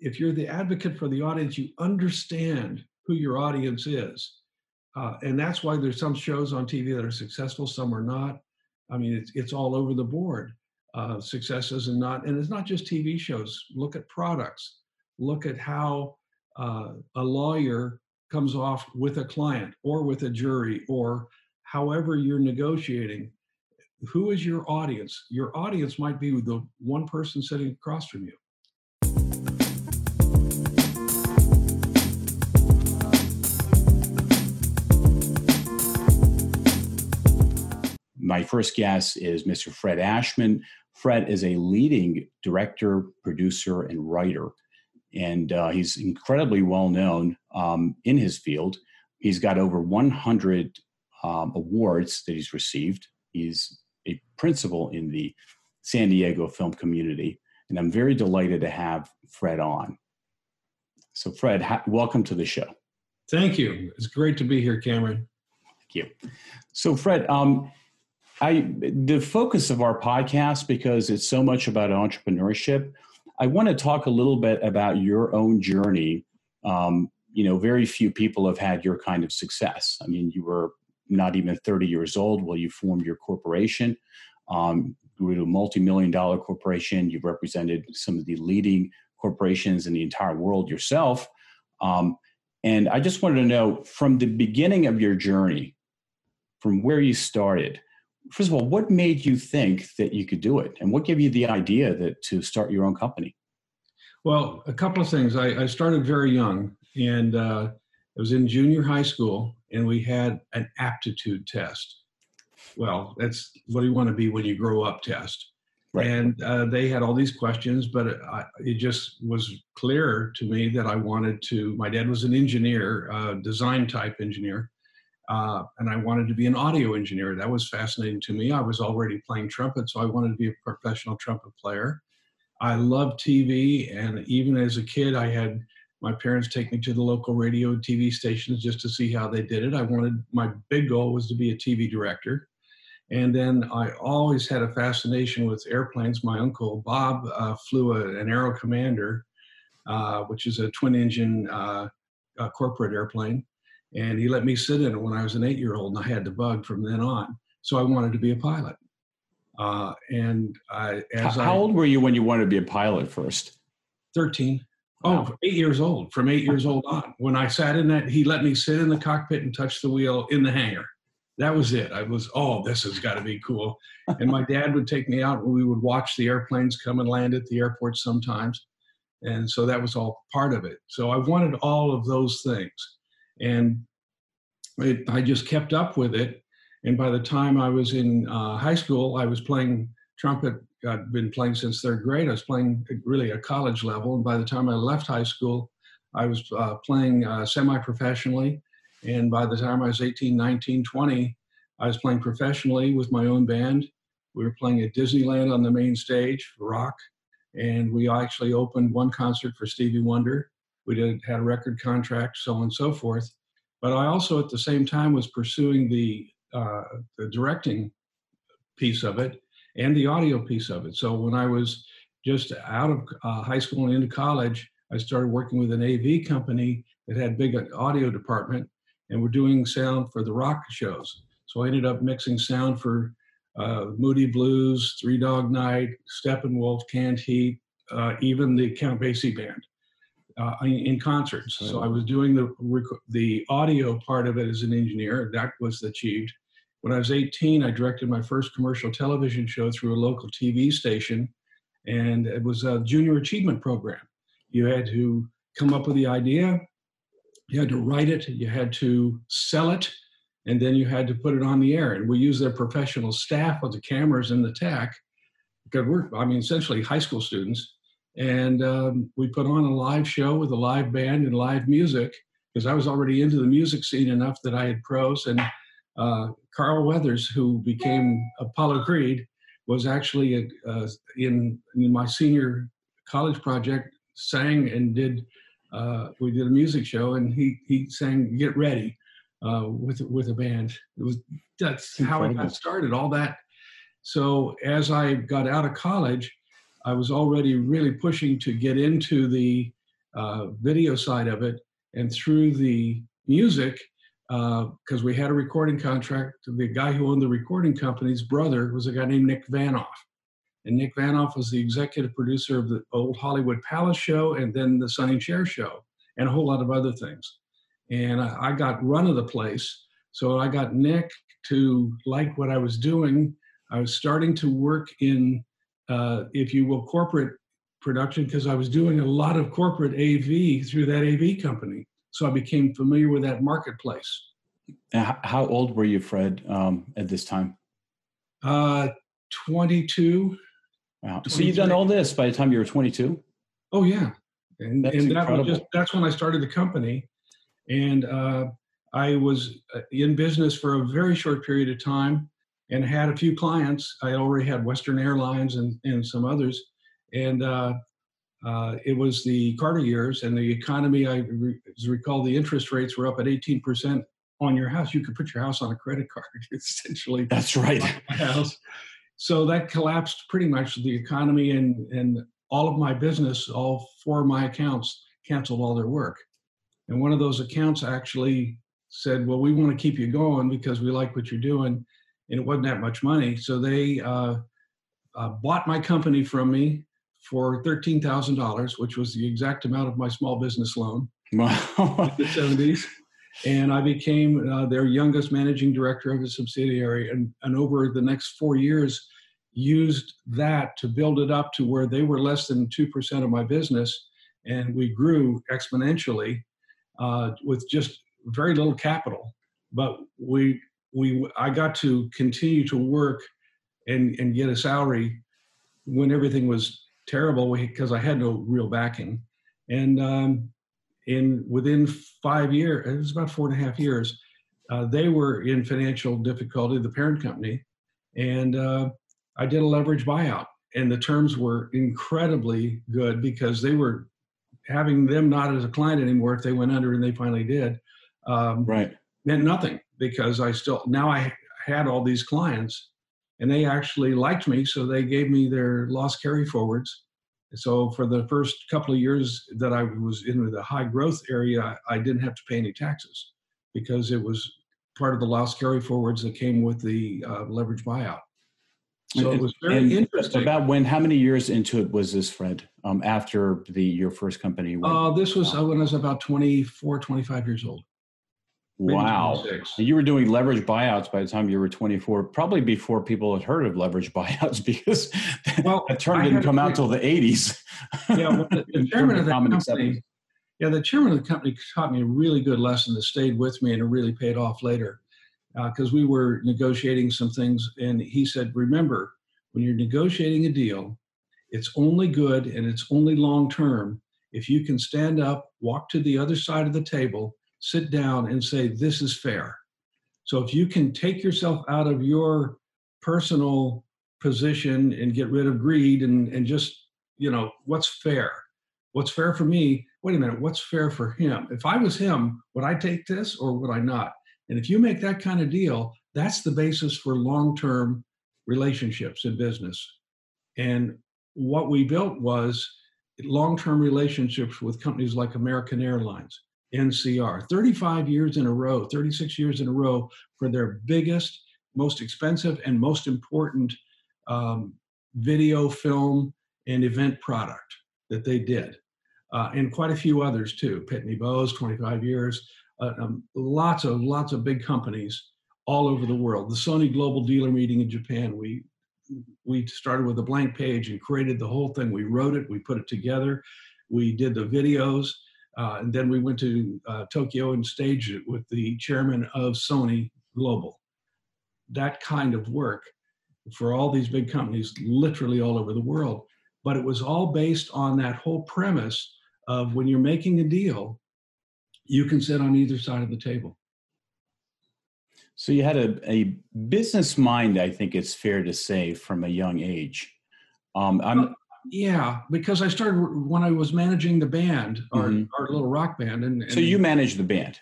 if you're the advocate for the audience, you understand who your audience is. Uh, and that's why there's some shows on TV that are successful, some are not. I mean, it's, it's all over the board, uh, successes and not. And it's not just TV shows. Look at products. Look at how uh, a lawyer comes off with a client or with a jury or however you're negotiating. Who is your audience? Your audience might be the one person sitting across from you. My first guest is Mr. Fred Ashman. Fred is a leading director, producer, and writer, and uh, he's incredibly well known um, in his field. He's got over 100 um, awards that he's received. He's a principal in the San Diego film community, and I'm very delighted to have Fred on. So, Fred, ha- welcome to the show. Thank you. It's great to be here, Cameron. Thank you. So, Fred, um, I the focus of our podcast because it's so much about entrepreneurship. I want to talk a little bit about your own journey. Um, you know, very few people have had your kind of success. I mean, you were not even 30 years old while you formed your corporation. Um, grew to a multi-million dollar corporation. You've represented some of the leading corporations in the entire world yourself. Um, and I just wanted to know from the beginning of your journey, from where you started, first of all, what made you think that you could do it, and what gave you the idea that to start your own company? Well, a couple of things. I, I started very young, and uh, it was in junior high school, and we had an aptitude test. Well, that's what do you want to be when you grow up test. Right. And uh, they had all these questions, but it, I, it, just was clear to me that I wanted to. My dad was an engineer, uh, design type engineer, uh, and I wanted to be an audio engineer. That was fascinating to me. I was already playing trumpet, so I wanted to be a professional trumpet player. I loved TV, and even as a kid, I had my parents take me to the local radio and TV stations just to see how they did it. I wanted my big goal was to be a TV director. And then I always had a fascination with airplanes. My uncle Bob uh, flew a, an Aero Commander, uh, which is a twin engine uh, corporate airplane and he let me sit in it when I was an eight year old, and I had the bug from then on. So I wanted to be a pilot. Uh, and I, as how, I, old were you when you wanted to be a pilot first? Thirteen. Oh, wow. Oh, eight years old. From eight years old on, when I sat in that, he let me sit in the cockpit and touch the wheel in the hangar. That was it. I was, oh, this has got to be cool. and my dad would take me out, and we would watch the airplanes come and land at the airport sometimes. And so that was all part of it. So I wanted all of those things and it, I just kept up with it. And by the time I was in uh, high school, I was playing trumpet. I'd been playing since third grade. I was playing really at college level. And by the time I left high school, I was uh, playing uh, semi professionally. And by the time I was 18, 19, 20, I was playing professionally with my own band. We were playing at Disneyland on the main stage rock. And we actually opened one concert for Stevie Wonder we did had a record contract, so on and so forth. But I also, at the same time, was pursuing the uh, the directing piece of it and the audio piece of it. So when I was just out of uh, high school and into college, I started working with an AV company that had big audio department, and we're doing sound for the rock shows. So I ended up mixing sound for uh, Moody Blues, Three Dog Night, Steppenwolf, Canned Heat, uh, even the Count Basie band uh, in concerts. So I was doing the the audio part of it as an engineer. That was achieved. When I was 18, I directed my first commercial television show through a local TV station, and it was a junior achievement program. You had to come up with the idea, you had to write it, you had to sell it, and then you had to put it on the air. And we used their professional staff with the cameras and the tech. Because we're, I mean, essentially high school students and um, we put on a live show with a live band and live music because I was already into the music scene enough that I had pros. And uh, Carl Weathers, who became Apollo Creed, was actually uh, in, in, my senior college project, sang and did. Uh, we did a music show, and he he sang "Get Ready" uh, with with a band. It was that's how I got started. All that. So as I got out of college, I was already really pushing to get into the uh, video side of it and through the music because uh, we had a recording contract. The guy who owned the recording company's brother was a guy named Nick Vanoff. And Nick Vanoff was the executive producer of the old Hollywood Palace show and then the Sonny and Cher show and a whole lot of other things. And I, I got run of the place. So I got Nick to like what I was doing. I was starting to work in, uh, if you will, corporate production because I was doing a lot of corporate AV through that AV company. So I became familiar with that marketplace. How old were you, Fred, um, at this time? Uh, 22. Wow. So you've done all this by the time you were 22? Oh, yeah. And, that's and that was just, that's when I started the company. And uh, I was uh, in business for a very short period of time and had a few clients. I already had Western Airlines and, and some others. And uh, uh, it was the Carter years, and the economy. I re- recall the interest rates were up at 18 percent on your house. You could put your house on a credit card, essentially. That's right. House. So that collapsed pretty much the economy, and and all of my business, all four of my accounts canceled all their work. And one of those accounts actually said, "Well, we want to keep you going because we like what you're doing," and it wasn't that much money. So they uh, uh, bought my company from me for $13,000, which was the exact amount of my small business loan wow. in the 70s. And I became uh, their youngest managing director of a subsidiary. And, and over the next four years, used that to build it up to where they were less than 2% of my business. And we grew exponentially uh, with just very little capital. But we, we, I got to continue to work and, and get a salary when everything was terrible because I had no real backing. And um, in within five years, it was about four and a half years, uh, they were in financial difficulty, the parent company, and uh, I did a leverage buyout. And the terms were incredibly good because they were having them not as a client anymore if they went under, and they finally did. Um, right. Meant nothing because I still now I had all these clients and they actually liked me, so they gave me their loss carry forwards. So for the first couple of years that I was in the high growth area, I didn't have to pay any taxes because it was part of the loss carry forwards that came with the uh, leverage buyout. So and, it was very interesting. About when? How many years into it was this, Fred? Um, after the your first company? Went, uh, this was uh, when I was about 24, 25 years old. Wow. You were doing leverage buyouts by the time you were 24, probably before people had heard of leverage buyouts because well, that term didn't come out till the 80s. Yeah, well, the, the chairman of the company, yeah, the chairman of the company taught me a really good lesson that stayed with me and it really paid off later. Because uh, we were negotiating some things, and he said, Remember, when you're negotiating a deal, it's only good and it's only long term if you can stand up, walk to the other side of the table, sit down and say, This is fair. So if you can take yourself out of your personal position and get rid of greed and, and just, you know, what's fair? What's fair for me? Wait a minute, what's fair for him? If I was him, would I take this or would I not? And if you make that kind of deal, that's the basis for long term relationships in business. And what we built was long term relationships with companies like American Airlines, NCR 35 years in a row, 36 years in a row for their biggest, most expensive, and most important um, video, film, and event product that they did. Uh, and quite a few others too. Pitney Bowes, 25 years. Uh, um, lots of lots of big companies all over the world. The Sony Global Dealer Meeting in Japan. We we started with a blank page and created the whole thing. We wrote it. We put it together. We did the videos. Uh, and then we went to uh, Tokyo and staged it with the chairman of Sony Global. That kind of work for all these big companies, literally all over the world. But it was all based on that whole premise of when you're making a deal, you can sit on either side of the table. So you had a, a business mind, I think it's fair to say, from a young age. Um, I'm, yeah, because I started when I was managing the band, our, mm-hmm. our little rock band. And, and, so you managed the band,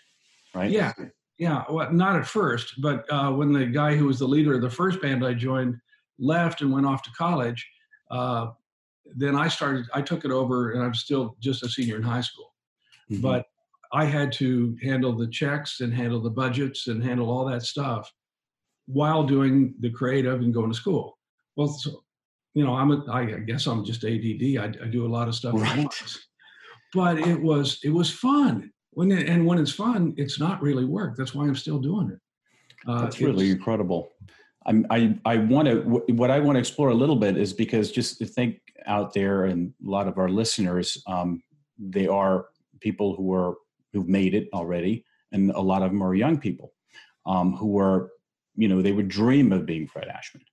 right? Yeah, yeah. Well, not at first, but uh, when the guy who was the leader of the first band I joined left and went off to college, uh, then I started. I took it over, and I'm still just a senior in high school. Mhm. But I had to handle the checks and handle the budgets and handle all that stuff while doing the creative and going to school. Well, so, you know, I'm a, I guess I'm just ADD. I, I do a lot of stuff at Right. once. But it was it was fun. When it, and when it's fun, it's not really work. That's why I'm still doing it. Uh, That's really incredible. I'm, I I want to what I want to explore a little bit is because just to think out there and a lot of our listeners, um, they are people who are who've made it already, and a lot of them are young people um, who are you know they would dream of being Fred Ashman.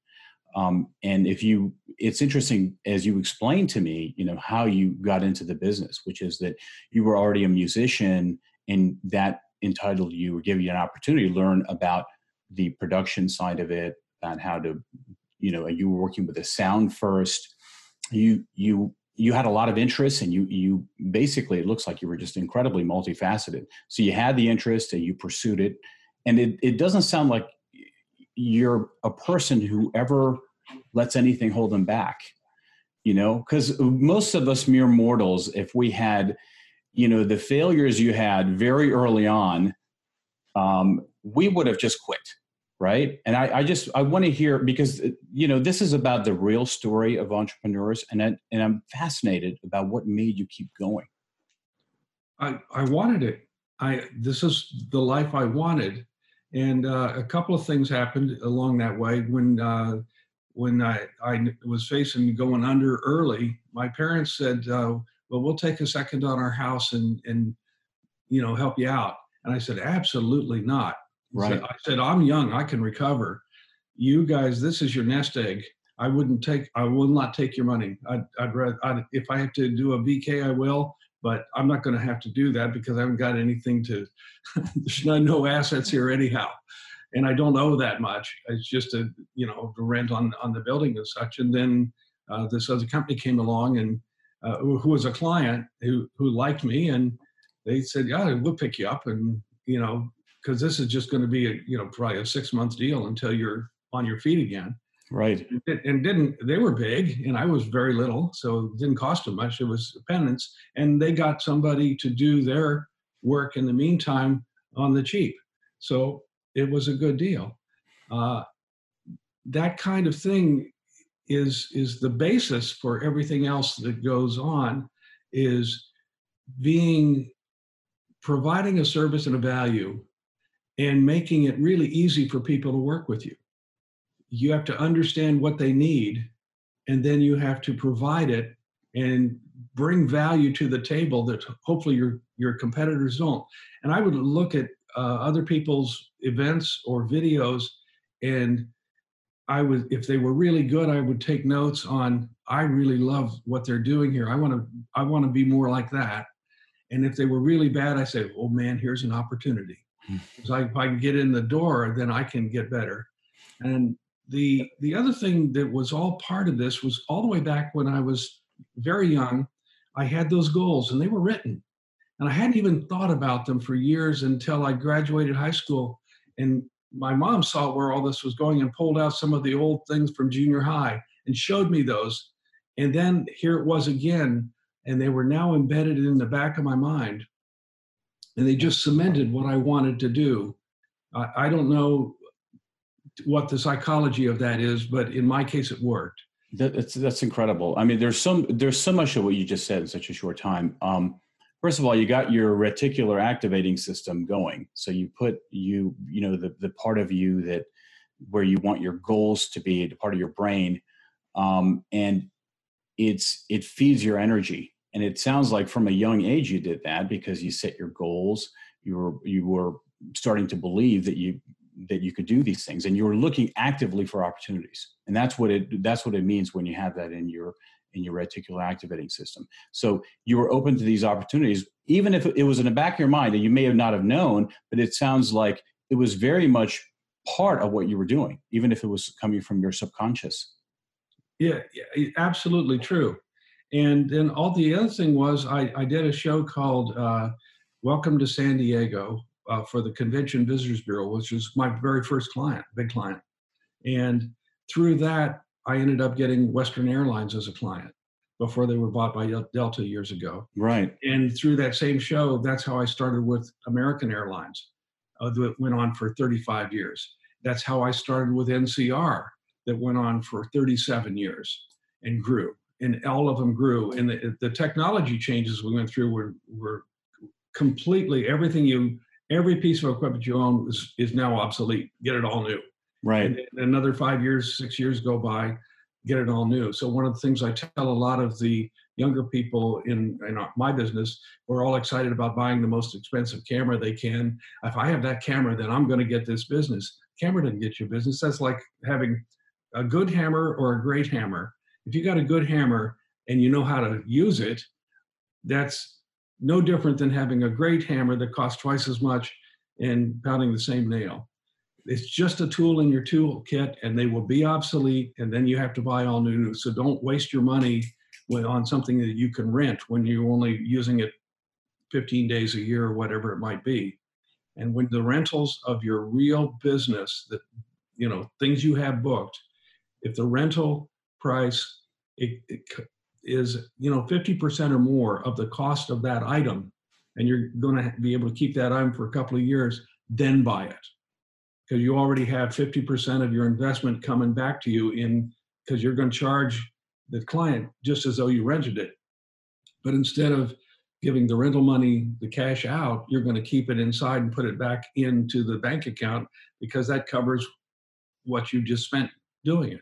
Um, and if you, it's interesting as you explained to me, you know how you got into the business, which is that you were already a musician, and that entitled you or gave you an opportunity to learn about the production side of it and how to you know you were working with the sound first. You you you had a lot of interest and you you basically it looks like you were just incredibly multifaceted. So you had the interest and you pursued it. And it, it doesn't sound like you're a person who ever lets anything hold them back you know? Because most of us mere mortals if we had you know the failures you had very early on um, we would have just quit right? And i, I just i want to hear because uh, you know this is about the real story of entrepreneurs and I, and i'm fascinated about what made you keep going. I, I wanted it. I this is the life I wanted, and uh, a couple of things happened along that way. When uh, when I, I was facing going under early, my parents said, uh, "Well, we'll take a second on our house and and you know help you out." And I said, "Absolutely not." I said- Right. I said, "I'm young. I can recover. You guys, this is your nest egg. I wouldn't take. I will not take your money. I'd, I'd rather. I'd, if I have to do a BK, I will." But I'm not going to have to do that because I haven't got anything to, there's no, no assets here anyhow. And I don't owe that much. It's just a, you know, the rent on, on the building and such. And then uh, this other company came along and uh, who who was a client who, who liked me and they said, yeah, we'll pick you up. And, you know, cause this is just going to be a, you know, probably a six month deal until you're on your feet again right. And and didn't they were big and i was very little so it didn't cost them much. It was penance and they got somebody to do their work in the meantime on the cheap. So it was a good deal. Uh, that kind of thing is is the basis for everything else that goes on is being providing a service and a value and making it really easy for people to work with you you have to understand what they need and then you have to provide it and bring value to the table that hopefully your your competitors don't. And i would look at uh, other people's events or videos and i would if they were really good i would take notes on i really love what they're doing here. I want to i want to be more like that. And if they were really bad i say oh man here's an opportunity. Hmm. because if i can get in the door then i can get better. And the the other thing that was all part of this was all the way back when I was very young. I had those goals and they were written, and I hadn't even thought about them for years until I graduated high school. And my mom saw where all this was going and pulled out some of the old things from junior high and showed me those. And then here it was again, and they were now embedded in the back of my mind, and they just cemented what I wanted to do. I, I don't know what the psychology of that is, but in my case, it worked. That, that's that's incredible. I mean, there's some there's so much of what you just said in such a short time. Um, first of all, you got your reticular activating system going, so you put you you know the the part of you that where you want your goals to be, the part of your brain, um, and it's it feeds your energy. And it sounds like from a young age you did that because you set your goals. You were you were starting to believe that you that you could do these things and you're looking actively for opportunities. And that's what it that's what it means when you have that in your in your reticular activating system. So you were open to these opportunities even if it was in the back of your mind that you may have not have known but it sounds like it was very much part of what you were doing even if it was coming from your subconscious. Yeah, yeah absolutely true. And then all the other thing was I, I did a show called uh, Welcome to San Diego uh, for the Convention Visitors Bureau, which was my very first client, big client. And through that, I ended up getting Western Airlines as a client. before they were bought by Delta years ago. Right. And through that same show, that's how I started with American Airlines. Uh, that went on for 35 years. That's how I started with NCR, that went on for 37 years and grew. And all of them grew. And the, the technology changes we went through were, were completely everything you, every piece of equipment you own is, is now obsolete. Get it all new. Right. And another five years, six years go by, get it all new. So one of the things I tell a lot of the younger people in, in my business we're all excited about buying the most expensive camera they can. If I have that camera, then I'm going to get this business. Camera doesn't get you business. That's like having a good hammer or a great hammer. If you got a good hammer and you know how to use it, that's no different than having a great hammer that costs twice as much and pounding the same nail. It's just a tool in your toolkit and they will be obsolete and then you have to buy all new so don't waste your money on something that you can rent when you're only using it 15 days a year or whatever it might be. And when the rentals of your real business that you know things you have booked if the rental price it, it is you know 50% or more of the cost of that item and you're going to be able to keep that item for a couple of years then buy it because you already have 50% of your investment coming back to you in because you're going to charge the client just as though you rented it. But instead of giving the rental money, the cash out, you're going to keep it inside and put it back into the bank account because that covers what you just spent doing it.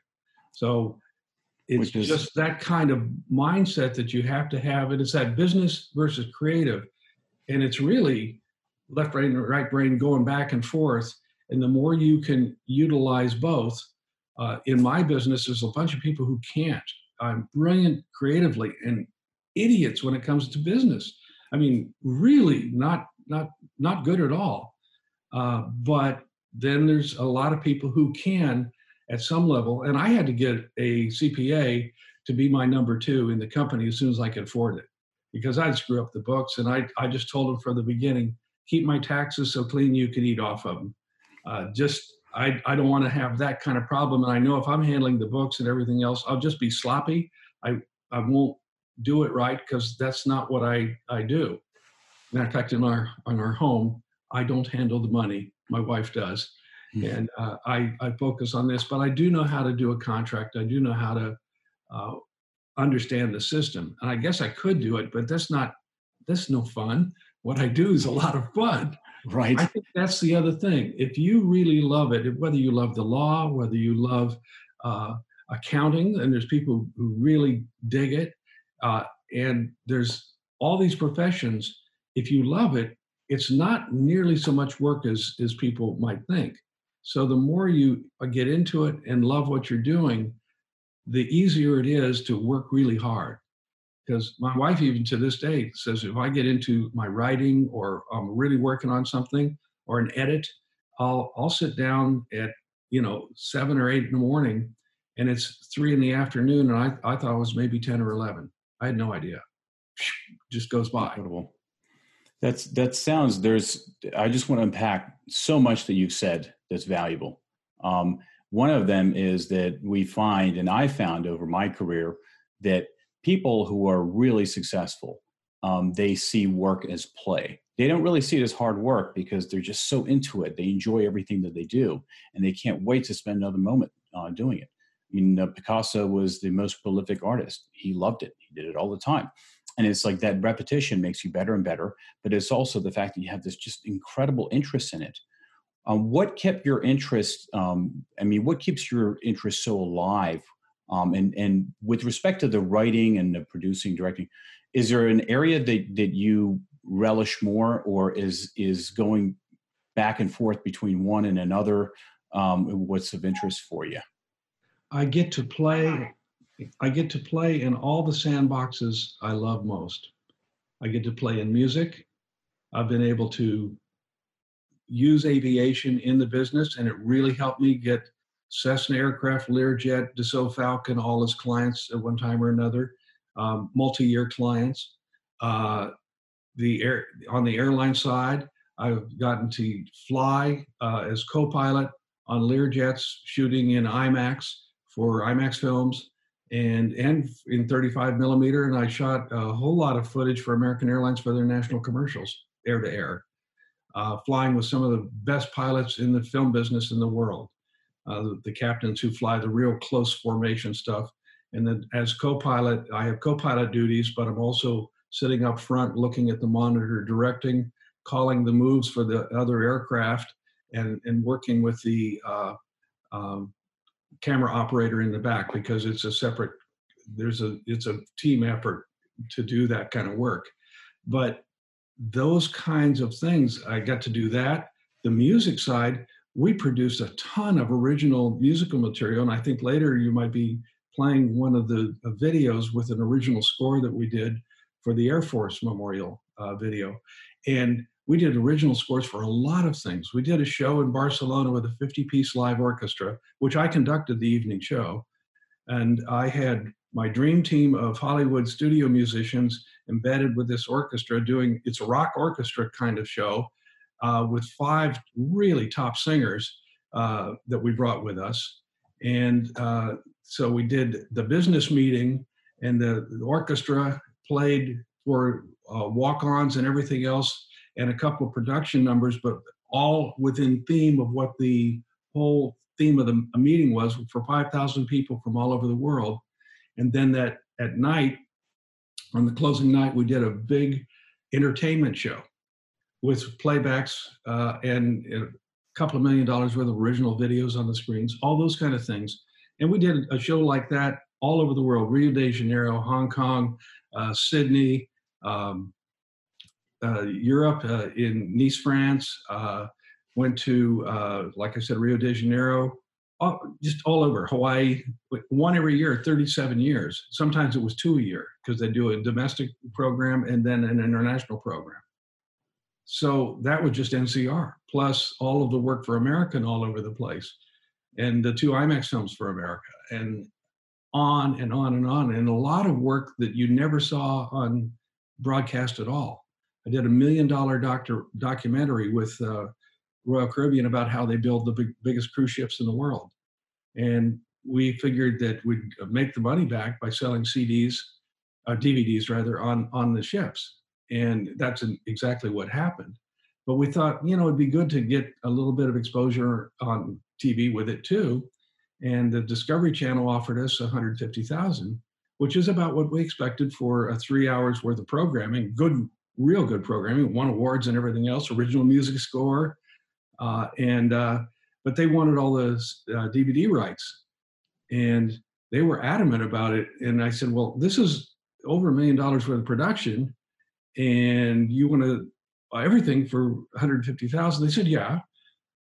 So it's just that kind of mindset that you have to have. And it's that business versus creative. And it's really left brain and right brain going back and forth and the more you can utilize both, uh, in my business, there's a bunch of people who can't. I'm brilliant creatively and idiots when it comes to business. I mean, really not not not good at all. Uh, but then there's a lot of people who can at some level. And I had to get a CPA to be my number two in the company as soon as I could afford it because I'd screw up the books. And I, I just told them from the beginning, keep my taxes so clean you can eat off of them uh, just I, I don't want to have that kind of problem. And I know if I'm handling the books and everything else, I'll just be sloppy. I, I won't do it right because that's not what I, I do. Matter of fact, in our, in our home, I don't handle the money. My wife does. Mm-hmm. And uh, I, I focus on this, but I do know how to do a contract. I do know how to uh, understand the system. And I guess I could do it, but that's not, that's no fun. What I do is a lot of fun. Right. I think that's the other thing. If you really love it, whether you love the law, whether you love uh, accounting, and there's people who really dig it, uh, and there's all these professions. If you love it, it's not nearly so much work as as people might think. So the more you get into it and love what you're doing, the easier it is to work really hard. Because my wife even to this day says if i get into my writing or i'm really working on something or an edit i'll i'll sit down at you know seven or eight in the morning and it's three in the afternoon and i, I thought it was maybe 10 or 11 i had no idea. Just goes by. Incredible. that's that sounds there's i just want to unpack so much that you've said that's valuable um, one of them is that we find and i found over my career that people who are really successful, um, they see work as play. They don't really see it as hard work because they're just so into it. They enjoy everything that they do, and they can't wait to spend another moment uh, doing it. Mean, uh, Picasso was the most prolific artist. He loved it. He did it all the time. And it's like that repetition makes you better and better, but it's also the fact that you have this just incredible interest in it. Um, what kept your interest? Um, I mean, what keeps your interest so alive um, and and with respect to the writing and the producing, directing, is there an area that that you relish more, or is is going back and forth between one and another? Um, what's of interest for you? I get to play. I get to play in all the sandboxes I love most. I get to play in music. I've been able to use aviation in the business, and it really helped me get Cessna aircraft, Learjet, Dassault Falcon, all his clients at one time or another, um, multi-year clients. Uh, the air on the airline side, I've gotten to fly uh, as co-pilot on Learjets, shooting in IMAX for IMAX films, and and in 35 millimeter, and I shot a whole lot of footage for American Airlines for their national commercials, air to air, uh, flying with some of the best pilots in the film business in the world, uh, the, the, captains who fly the real close formation stuff. And then as co-pilot, I have co-pilot duties, but I'm also sitting up front, looking at the monitor, directing, calling the moves for the other aircraft, and and working with the uh, um, camera operator in the back because it's a separate there's a it's a team effort to do that kind of work but those kinds of things i got to do that the music side we produced a ton of original musical material and i think later you might be playing one of the uh, videos with an original score that we did for the air force memorial uh, video and we did original scores for a lot of things. We did a show in Barcelona with a 50 piece live orchestra, which I conducted the evening show. And I had my dream team of Hollywood studio musicians embedded with this orchestra doing it's a rock orchestra kind of show uh, with five really top singers uh, that we brought with us. And uh, so we did the business meeting, and the, the orchestra played for uh, walk ons and everything else and a couple of production numbers, but all within theme of what the whole theme of the meeting was for 5,000 people from all over the world. And then that at night, on the closing night, we did a big entertainment show with playbacks uh, and a couple of million dollars worth of original videos on the screens, all those kind of things. And we did a show like that all over the world Rio de Janeiro, Hong Kong, uh, Sydney, um, uh, Europe, uh, in Nice, France, uh, went to, like I said, Rio de Janeiro, all, just all over Hawaii, one every year, 37 years. Sometimes it was two a year because they do a domestic program and then an international program. So that was just NCR, plus all of the work for American all over the place, and the two IMAX films for America, and on and on and on, and a lot of work that you never saw on broadcast at all. I did a million dollar doctor documentary with uh, Royal Caribbean about how they build the big, biggest cruise ships in the world. And we figured that we'd make the money back by selling CDs, uh, DVDs rather, on, on the ships. And that's exactly what happened. But we thought, you know, it'd be good to get a little bit of exposure on TV with it too. And the Discovery Channel offered us 150,000, which is about what we expected for a three hours worth of programming, good real good programming, won awards and everything else, original music score, uh, and uh, but they wanted all the uh, DVD rights, and they were adamant about it. And I said, well, this is over a million dollars worth of production, and you want to buy everything for 150,000? They said, yeah.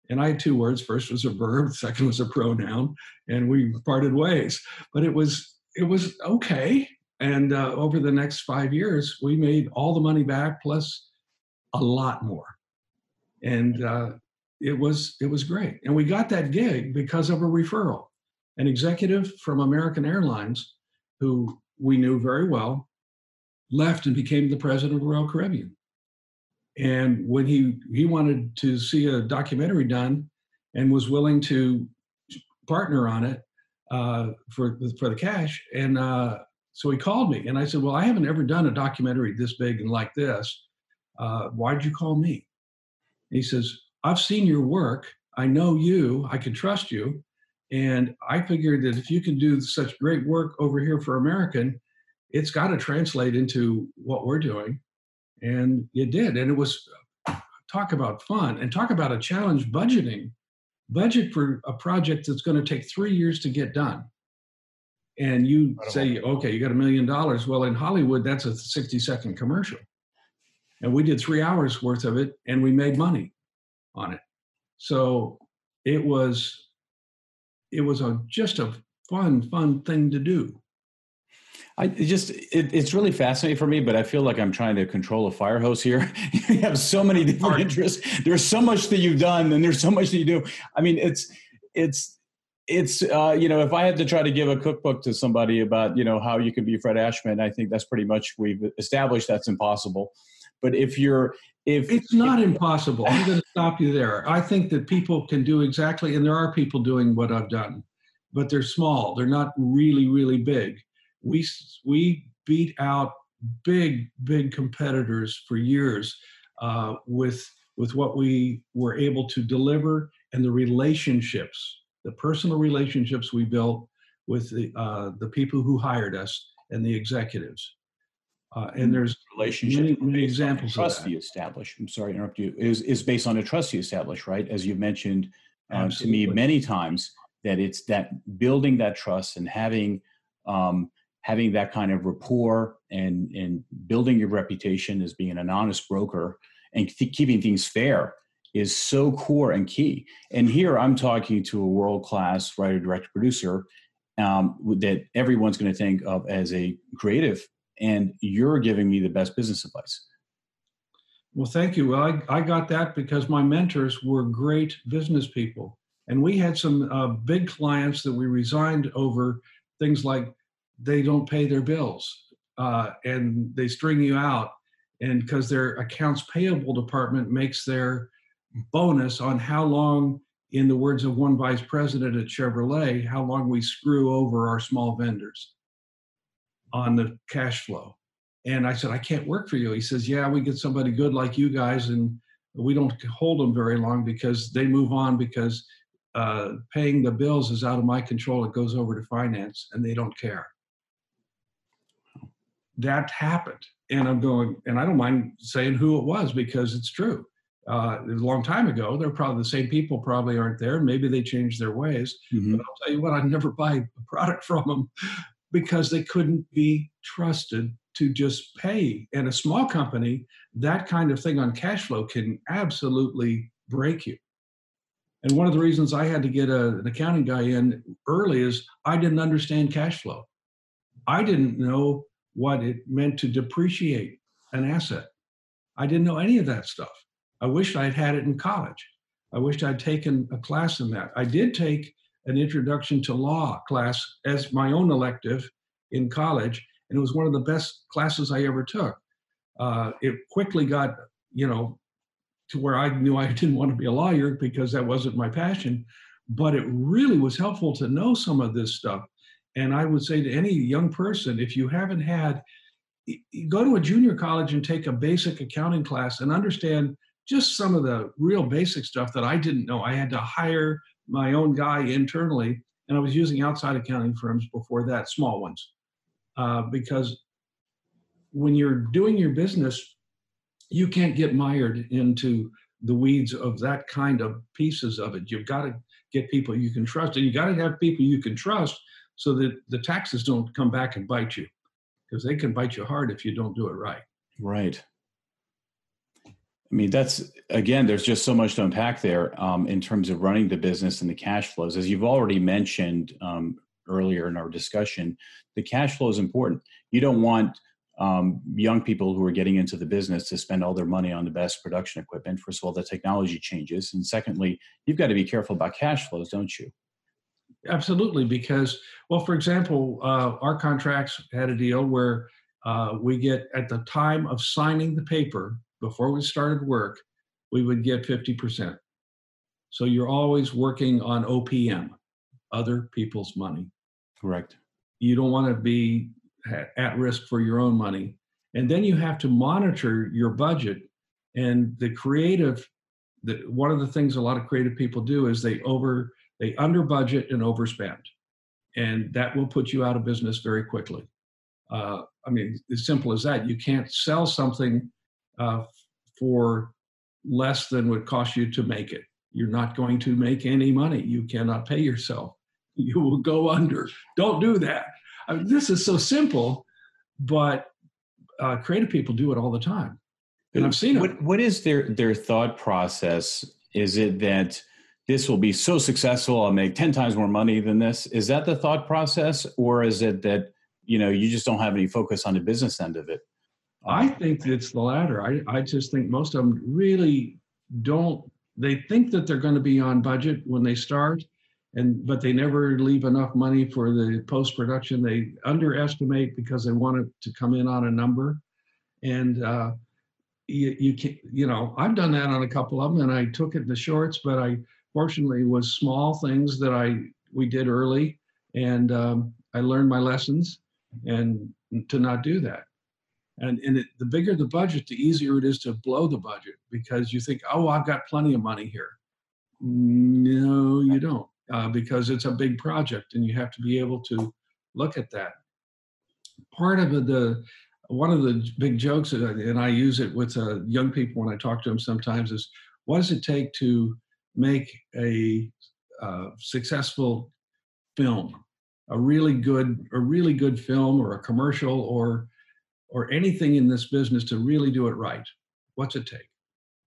And I had two words. First was a verb. Second was a pronoun, and we parted ways. But it was it was okay and uh, over the next five years, we made all the money back plus a lot more. And uh, it was it was great. And we got that gig because of a referral. An executive from American Airlines, who we knew very well, left and became the president of Royal Caribbean. And when he he wanted to see a documentary done, and was willing to partner on it uh, for for the cash, and uh, so he called me and I said, Well, I haven't ever done a documentary this big and like this. Uh, why'd you call me? he says, I've seen your work. I know you. I can trust you. And I figured that if you can do such great work over here for American, it's got to translate into what we're doing. And it did. And it was uh, talk about fun and talk about a challenge budgeting. Budget for a project that's going to take three years to get done and you say, okay, you got a million dollars. Well, in Hollywood, that's a 60 second commercial. And we did three hours worth of it and we made money on it. So it was, it was a, just a fun, fun thing to do. I just it, it's really fascinating for me, but I feel like I'm trying to control a fire hose here. you have so many different interests. There's so much that you've done, and there's so much that you do. I mean, it's it's it's uh, you know if i had to try to give a cookbook to somebody about you know how you can be fred ashman i think that's pretty much we've established that's impossible but if you're if it's not if, impossible i'm going to stop you there i think that people can do exactly and there are people doing what i've done but they're small. They're not really, really big. We we beat out big, big competitors for years uh, with with what we were able to deliver and the relationships, the personal relationships we built with the uh, the people who hired us and the executives. Uh, and there's relationship many, many examples trust of that. you establish. I'm sorry to interrupt you. Is is based on a trust you establish, right? As you've mentioned um, to me many times, that it's that building that trust and having um, having that kind of rapport and and building your reputation as being an honest broker and th- keeping things fair is so core and key. And here I'm talking to a world class writer, director, producer um, that everyone's going to think of as a creative, and you're giving me the best business advice. Well, thank you. Well, I, I got that because my mentors were great business people. And we had some uh, big clients that we resigned over things like they don't pay their bills uh, and they string you out. And because their accounts payable department makes their bonus on how long, in the words of one vice president at Chevrolet, how long we screw over our small vendors on the cash flow. And I said, I can't work for you. He says, Yeah, we get somebody good like you guys, and we don't hold them very long because they move on because uh, paying the bills is out of my control. It goes over to finance, and they don't care. That happened. And I'm going, and I don't mind saying who it was because it's true. Uh, it was a long time ago. They're probably the same people, probably aren't there. Maybe they changed their ways. Mhm. But I'll tell you what, I'd never buy a product from them because they couldn't be trusted to just pay. And a small company, that kind of thing on cash flow can absolutely break you. And one of the reasons I had to get a, an accounting guy in early is I didn't understand cash flow. I didn't know what it meant to depreciate an asset. I didn't know any of that stuff. I wish I'd had it in college. I wished I'd taken a class in that. I did take an introduction to law class as my own elective in college, and it was one of the best classes I ever took. Uh, it quickly got, you know, to where I knew I didn't want to be a lawyer because that wasn't my passion, but it really was helpful to know some of this stuff. And I would say to any young person, if you haven't had, go to a junior college and take a basic accounting class and understand just some of the real basic stuff that I didn't know. I had to hire my own guy internally, and I was using outside accounting firms before that, small ones, uh, because when you're doing your business, you can't get mired into the weeds of that kind of pieces of it. You've got to get people you can trust, and you got to have people you can trust so that the taxes don't come back and bite you, because they can bite you hard if you don't do it right. Right. I mean, that's again, there's just so much to unpack there um, in terms of running the business and the cash flows. As you've already mentioned um, earlier in our discussion, the cash flow is important. You don't want um, young people who are getting into the business to spend all their money on the best production equipment. First of all, the technology changes. And secondly, you've got to be careful about cash flows, don't you? Absolutely, because, well, for example, uh, our contracts had a deal where uh, we get at the time of signing the paper before we started work, we would get 50%. So you're always working on OPM, other people's money. Correct. You don't want to be at risk for your own money. And then you have to monitor your budget. And the creative, the, one of the things a lot of creative people do is they over, they under budget and overspend. And that will put you out of business very quickly. Uh, I mean, as simple as that. You can't sell something uh, for less than would cost you to make it. You're not going to make any money. You cannot pay yourself. You will go under. Don't do that. I mean, this is so simple, but uh, creative people do it all the time. And I've seen it. What, what is their, their thought process? Is it that this will be so successful, I'll make 10 times more money than this? Is that the thought process? Or is it that, you know, you just don't have any focus on the business end of it? I think it's the latter. I, I just think most of them really don't. They think that they're going to be on budget when they start, and but they never leave enough money for the post production. They underestimate because they want it to come in on a number, and uh, you, you can you know I've done that on a couple of them, and I took it in the shorts, but I fortunately was small things that I we did early and um, I learned my lessons and to not do that. And, and it, the bigger the budget, the easier it is to blow the budget because you think, oh, I've got plenty of money here. No, you don't, uh, because it's a big project and you have to be able to look at that. Part of the, one of the big jokes, that and I use it with uh, young people when I talk to them sometimes, is what does it take to make a uh, successful film, a really good, a really good film, or a commercial, or or anything in this business to really do it right? What's it take?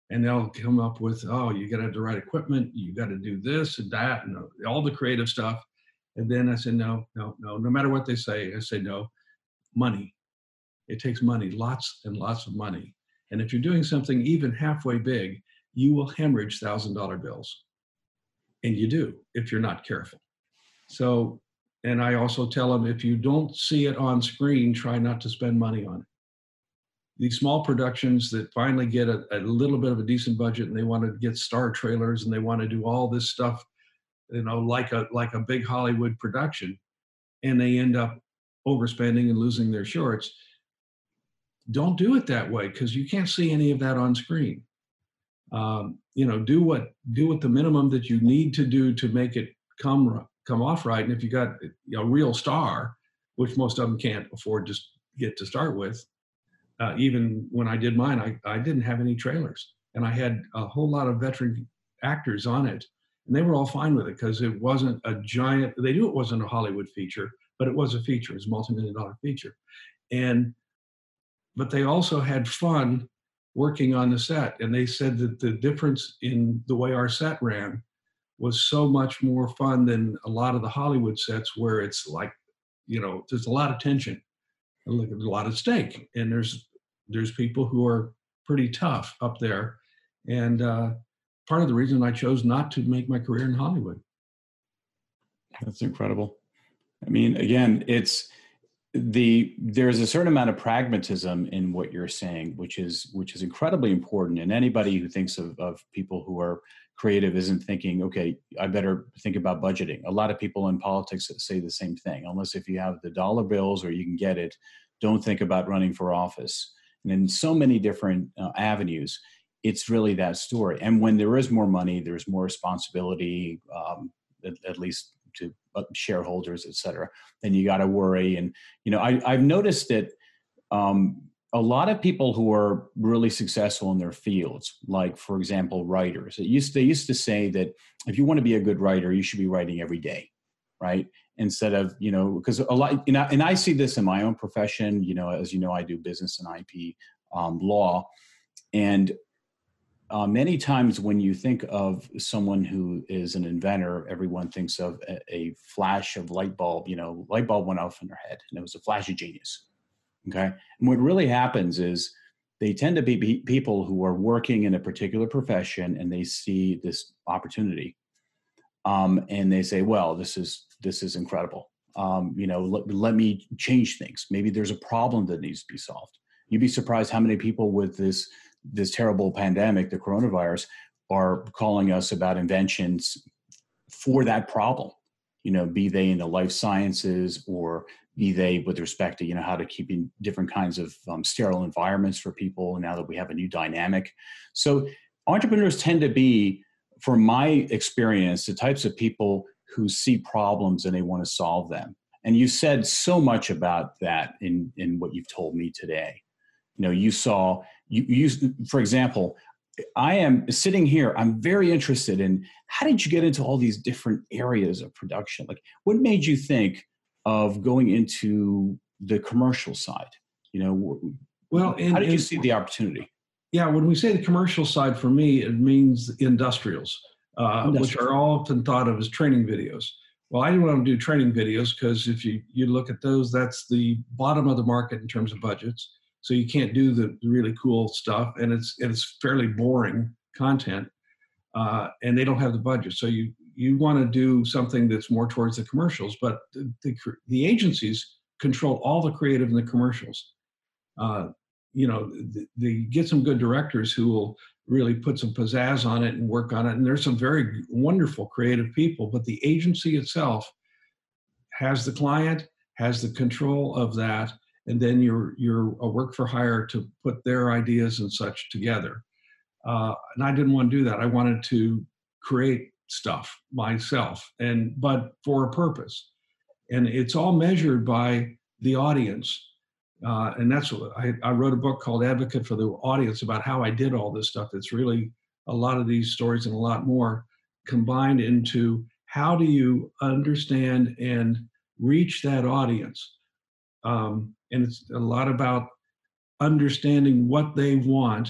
And they'll come up with, oh, you got to have the right equipment, you got to do this and that, and all the creative stuff. And then I said, no, no, no. No matter what they say, I say no. Money. It takes money, lots and lots of money. And if you're doing something even halfway big, you will hemorrhage thousand dollar bills. And you do if you're not careful. So, and I also tell them if you don't see it on screen, try not to spend money on it. These small productions that finally get a, a little bit of a decent budget and they want to get star trailers and they want to do all this stuff, you know, like a like a big Hollywood production, and they end up overspending and losing their shorts. Don't do it that way because you can't see any of that on screen um, you know do what do what the minimum that you need to do to make it come come off right and if you got a real star which most of them can't afford to get to start with uh, even when i did mine I, I didn't have any trailers and i had a whole lot of veteran actors on it and they were all fine with it because it wasn't a giant they knew it wasn't a hollywood feature but it was a feature it was a multi-million dollar feature and but they also had fun working on the set, and they said that the difference in the way our set ran was so much more fun than a lot of the Hollywood sets where it's like, you know, there's a lot of tension, and a lot of stake, and there's there's people who are pretty tough up there, and uh, part of the reason I chose not to make my career in Hollywood. That's incredible. I mean, again, it's the there's a certain amount of pragmatism in what you're saying which is which is incredibly important. And anybody who thinks of, of people who are creative isn't thinking okay i better think about budgeting. A lot of people in politics say the same thing. Unless if you have the dollar bills or you can get it don't think about running for office. And in so many different uh, avenues it's really that story. And when there is more money there's more responsibility um, at, at least to shareholders, et cetera, then you got to worry. And you know, I, I've noticed that um, a lot of people who are really successful in their fields, like for example, writers, it used they used to say that if you want to be a good writer, you should be writing every day, right? Instead of you know, because a lot, you know, and I see this in my own profession. You know, as you know, I do business and IP um, law, and uh, many times when you think of someone who is an inventor, everyone thinks of a, a, flash of light bulb. You know, light bulb went off in their head, and it was a flash of genius. Okay, and what really happens is they tend to be people who are working in a particular profession, and they see this opportunity, um, and they say, "Well, this is this is incredible. Um, you know, let, let me change things. Maybe there's a problem that needs to be solved." You'd be surprised how many people with this this terrible pandemic, the coronavirus, are calling us about inventions for that problem. You know, be they in the life sciences or be they with respect to you know how to keep in different kinds of um, sterile environments for people. Now that we have a new dynamic, so entrepreneurs tend to be, from my experience, the types of people who see problems and they want to solve them. And you said so much about that in in what you've told me today. You know, you saw you, you for example i am sitting here i'm very interested in how did you get into all these different areas of production? Like what made you think of going into the commercial side? You know well and, how did you see the opportunity? Yeah when we say the commercial side for me it means industrials, uh, which are often thought of as training videos. Well i didn't want to do training videos because if you, you look at those that's the bottom of the market in terms of budgets so you can't do the really cool stuff and it's and it's fairly boring content uh, and they don't have the budget. So you you want to do something that's more towards the commercials but the, the, the agencies control all the creative in the commercials. Uh, you know they get some good directors who will really put some pizzazz on it and work on it and there's some very wonderful creative people but the agency itself has the client, has the control of that, and then you're you're a work for hire to put their ideas and such together. Uh, and I didn't want to do that. I wanted to create stuff myself, and but for a purpose, and it's all measured by the audience. Uh, and that's what I, I wrote a book called Advocate for the Audience about how I did all this stuff. It's really a lot of these stories and a lot more combined into how do you understand and reach that audience um, and it's a lot about understanding what they want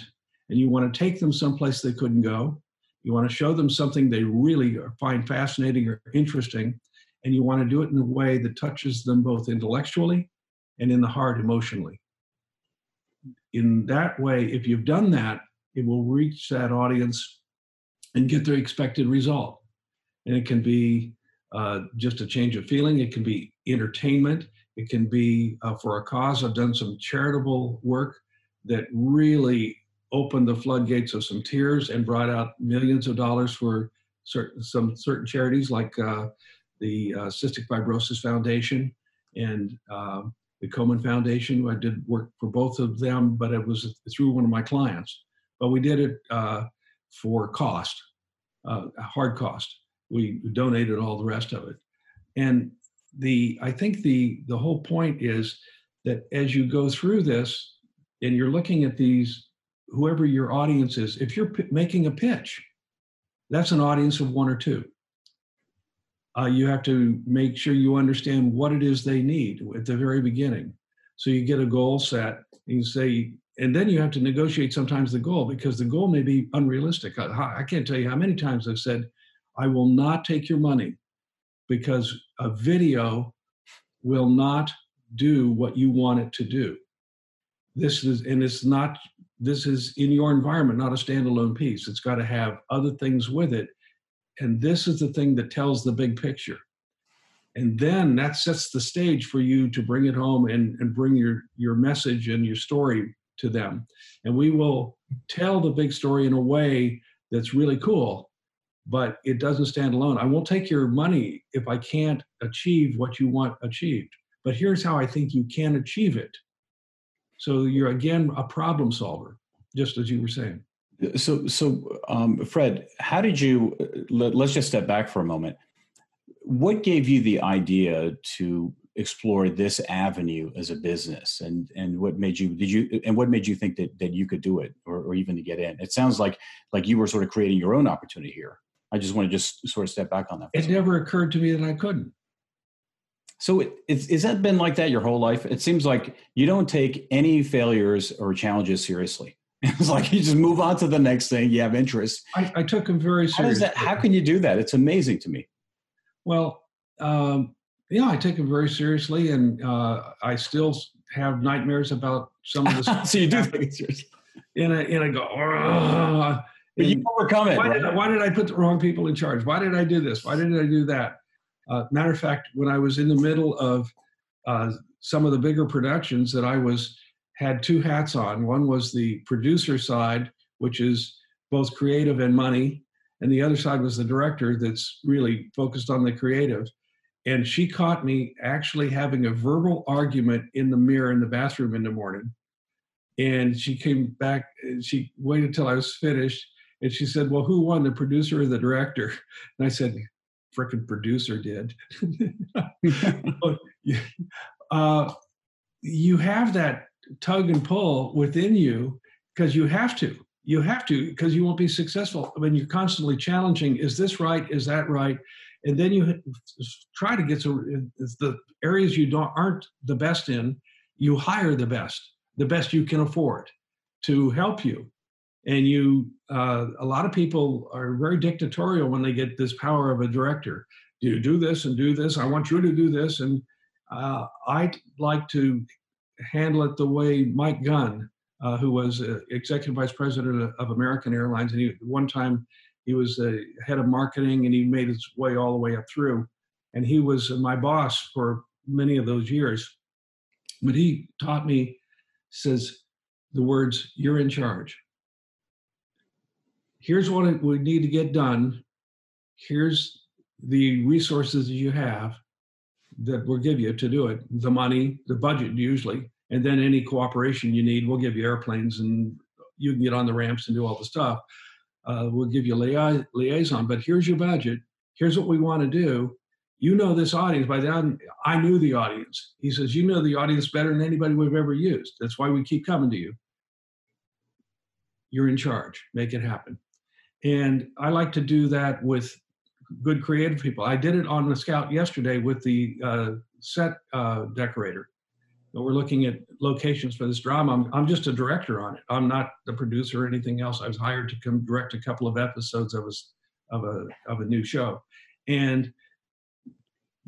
and you want to take them someplace they couldn't go. You want to show them something they really find fascinating or interesting and you want to do it in a way that touches them both intellectually and in the heart emotionally. In that way if you've done that it will reach that audience and get their expected result. And it can be uh, just a change of feeling it can be entertainment it can be uh, for a cause. I've done some charitable work that really opened the floodgates of some tears and brought out millions of dollars for certain, some certain charities like uh, the uh, Cystic Fibrosis Foundation and um, the Komen Foundation. I did work for both of them, but it was through one of my clients. But we did it uh, for cost, uh, hard cost. We donated all the rest of it. And the I think the the whole point is that as you go through this and you're looking at these whoever your audience is if you're p- making a pitch that's an audience of one or two. Uh, you have to make sure you understand what it is they need at the very beginning. So you get a goal set and you say and then you have to negotiate sometimes the goal because the goal may be unrealistic. I, I can't tell you how many times i've said i will not take your money because a video will not do what you want it to do. This is, and it's not, this is in your environment, not a standalone piece. It's got to have other things with it. And this is the thing that tells the big picture. And then that sets the stage for you to bring it home and, and bring your, your message and your story to them. And we will tell the big story in a way that's really cool but it doesn't stand alone. I won't take your money if I can't achieve what you want achieved. But here's how I think you can achieve it. So you're again a problem solver, just as you were saying. So, so um, Fred, how did you? Let, let's just step back for a moment. What gave you the idea to explore this avenue as a business, and and what made you? Did you? And what made you think that that you could do it, or, or even to get in? It sounds like like you were sort of creating your own opportunity here. I just want to just sort of step back on that. It never occurred to me that I couldn't. So it, it's, has that been like that your whole life? It seems like you don't take any failures or challenges seriously. It's like you just move on to the next thing. You have interest. I, I took them very seriously. How, that, how can you do that? It's amazing to me. Well, um, yeah, I take them very seriously, and uh, I still have nightmares about some of the. Stuff. So you do take it seriously. And I, and I go, but you overcome it. Why, right? did I, why, did I, put the wrong people in charge? Why did I do this? Why did I do that? Uh, matter of fact, when I was in the middle of uh, some of the bigger productions that I was had two hats on. One was the producer side, which is both creative and money, and the other side was the director that's really focused on the creative. And she caught me actually having a verbal argument in the mirror in the bathroom in the morning. And she came back, she waited till I was finished and she said, Well, who won, the producer or the director? And I said, Frickin' producer did. uh, you have that tug and pull within you because you have to. You have to because you won't be successful when you're constantly challenging is this right? Is that right? And then you try to get to the areas you don't aren't the best in, you hire the best, the best you can afford to help you and you uh, a lot of people are very dictatorial when they get this power of a director. Do do this and do this? I want you to do this. And uh, i like to handle it the way mike gunn uh, who was executive vice president of american airlines and he, one time he was the head of marketing and he made his way all the way up through. And he was my boss for many of those years. But he taught me says the words you're in charge here's what we need to get done. Here's the resources you have. that we'll give you to do it the money, the budget usually, and then any cooperation you need. We'll give you airplanes and you can get on the ramps and do all the stuff. Uh, we'll give you lia- liaison, but here's your budget. Here's what we want to do. You know this audience. By then, I knew the audience. He says, You know the audience better than anybody we've ever used. That's why we keep coming to you. You're in charge. Make it happen. And I like to do that with good creative people. I did it on the Scout yesterday with the uh, set uh, decorator. We're looking at locations for this drama. I'm, I'm, just a director on it. I'm not the producer or anything else. I was hired to come direct a couple of episodes of a of a of a new show, and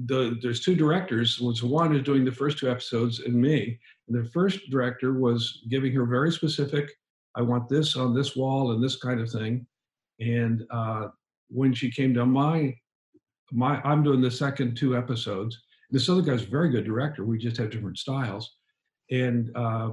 the there's two directors. Which one is doing the first two episodes, and me. And the first director was giving her very specific. I want this on this wall and this kind of thing. And uh, when she came to my my I'm doing the second two episodes. This other guy's a very good director. We just have different styles. And uh,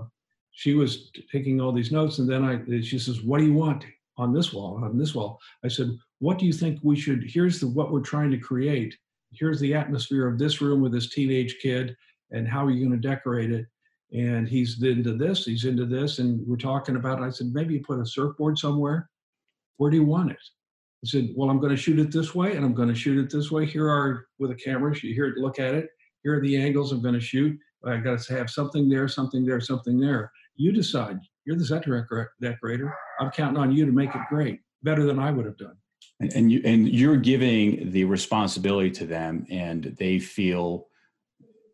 she was taking all these notes, and then I she says, "What do you want on this wall? On this wall?" I said, "What do you think we should? Here's the what we're trying to create. Here's the atmosphere of this room with this teenage kid, and how are you going to decorate it?" And he's into this, he's into this, and we're talking about. It. I said, "Maybe you put a surfboard somewhere. Where do you want it?" I said, well, I'm going to shoot it this way and I'm going to shoot it this way. Here are, with a camera, you hear it, look at it. Here are the angles I'm going to shoot. I got to have something there, something there, something there. You decide. You're the set decorator. I'm counting on you to make it great, better than I would have done. And, and you and you're giving the responsibility to them, and they feel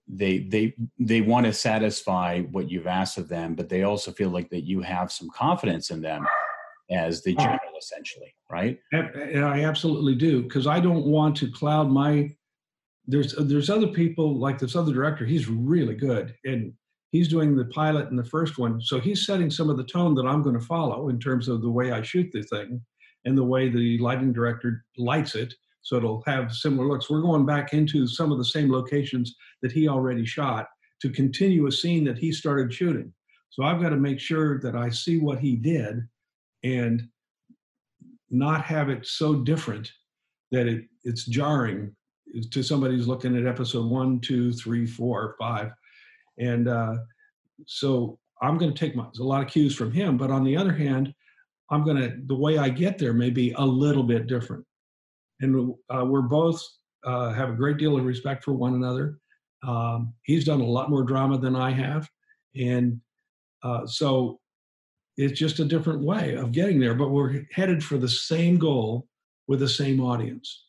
they they they want to satisfy what you've asked of them, but they also feel like that you have some confidence in them as the general, essentially, right? And I absolutely do because I don't want to cloud my. There's there's other people like this other director. He's really good, and he's doing the pilot in the first one, so he's setting some of the tone that I'm going to follow in terms of the way I shoot the thing, and the way the lighting director lights it, so it'll have similar looks. We're going back into some of the same locations that he already shot to continue a scene that he started shooting. So I've got to make sure that I see what he did and not have it so different that it, it's jarring to somebody who's looking at episode one, two, three, four, five. And uh, so I'm going to take my, a lot of cues from him. But on the other hand, I'm going to, the way I get there may be a little bit different. And uh, we're both uh, have a great deal of respect for one another. Um, he's done a lot more drama than I have. And uh, so it's just a different way of getting there, but we're headed for the same goal with the same audience.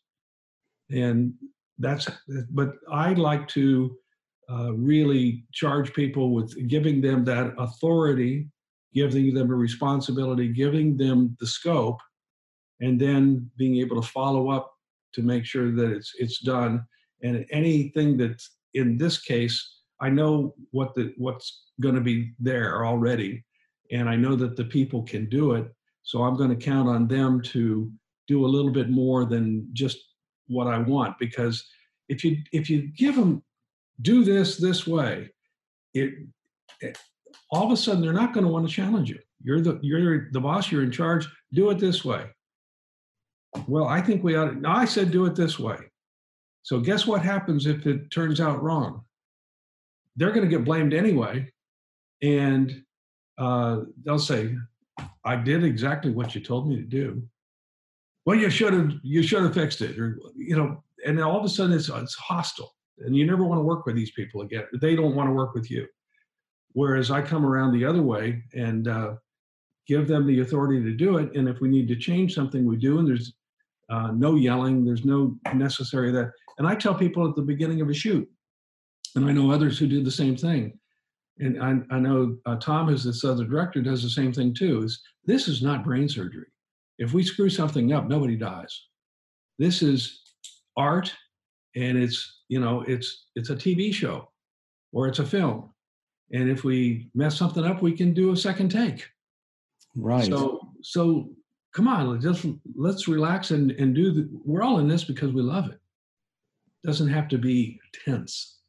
And that's, but I like to uh, really charge people with giving them that authority, giving them a responsibility, giving them the scope, and then being able to follow up to make sure that it's it's done. And anything that's in this case, I know what the what's going to be there already and I know that the people can do it. So I'm going to count on them to do a little bit more than just what I want because if you if you give them do this this way, it, it all of a sudden they're not going to want to challenge you. You're the you're the boss. You're in charge. Do it this way. Well, I think we ought. To, I said do it this way. So guess what happens if it turns out wrong? They're going to get blamed anyway, and uh, they'll say, "I did exactly what you told me to do." Well, you should have you should have fixed it, or you know, and all of a sudden it's it's hostile, and you never want to work with these people again. They don't want to work with you. Whereas I come around the other way and uh, give them the authority to do it, and if we need to change something, we do. And there's uh, no yelling. There's no necessary that. And I tell people at the beginning of a shoot, and I know others who do the same thing and I, I know uh, Tom, who's this other director, does the same thing too. Is this is not brain surgery. If we screw something up, nobody dies. This is art, and it's you know it's it's a TV show, or it's a film, and if we mess something up, we can do a second take. Right. So so come on, just let's relax and and do the. We're all in this because we love it. Doesn't have to be tense.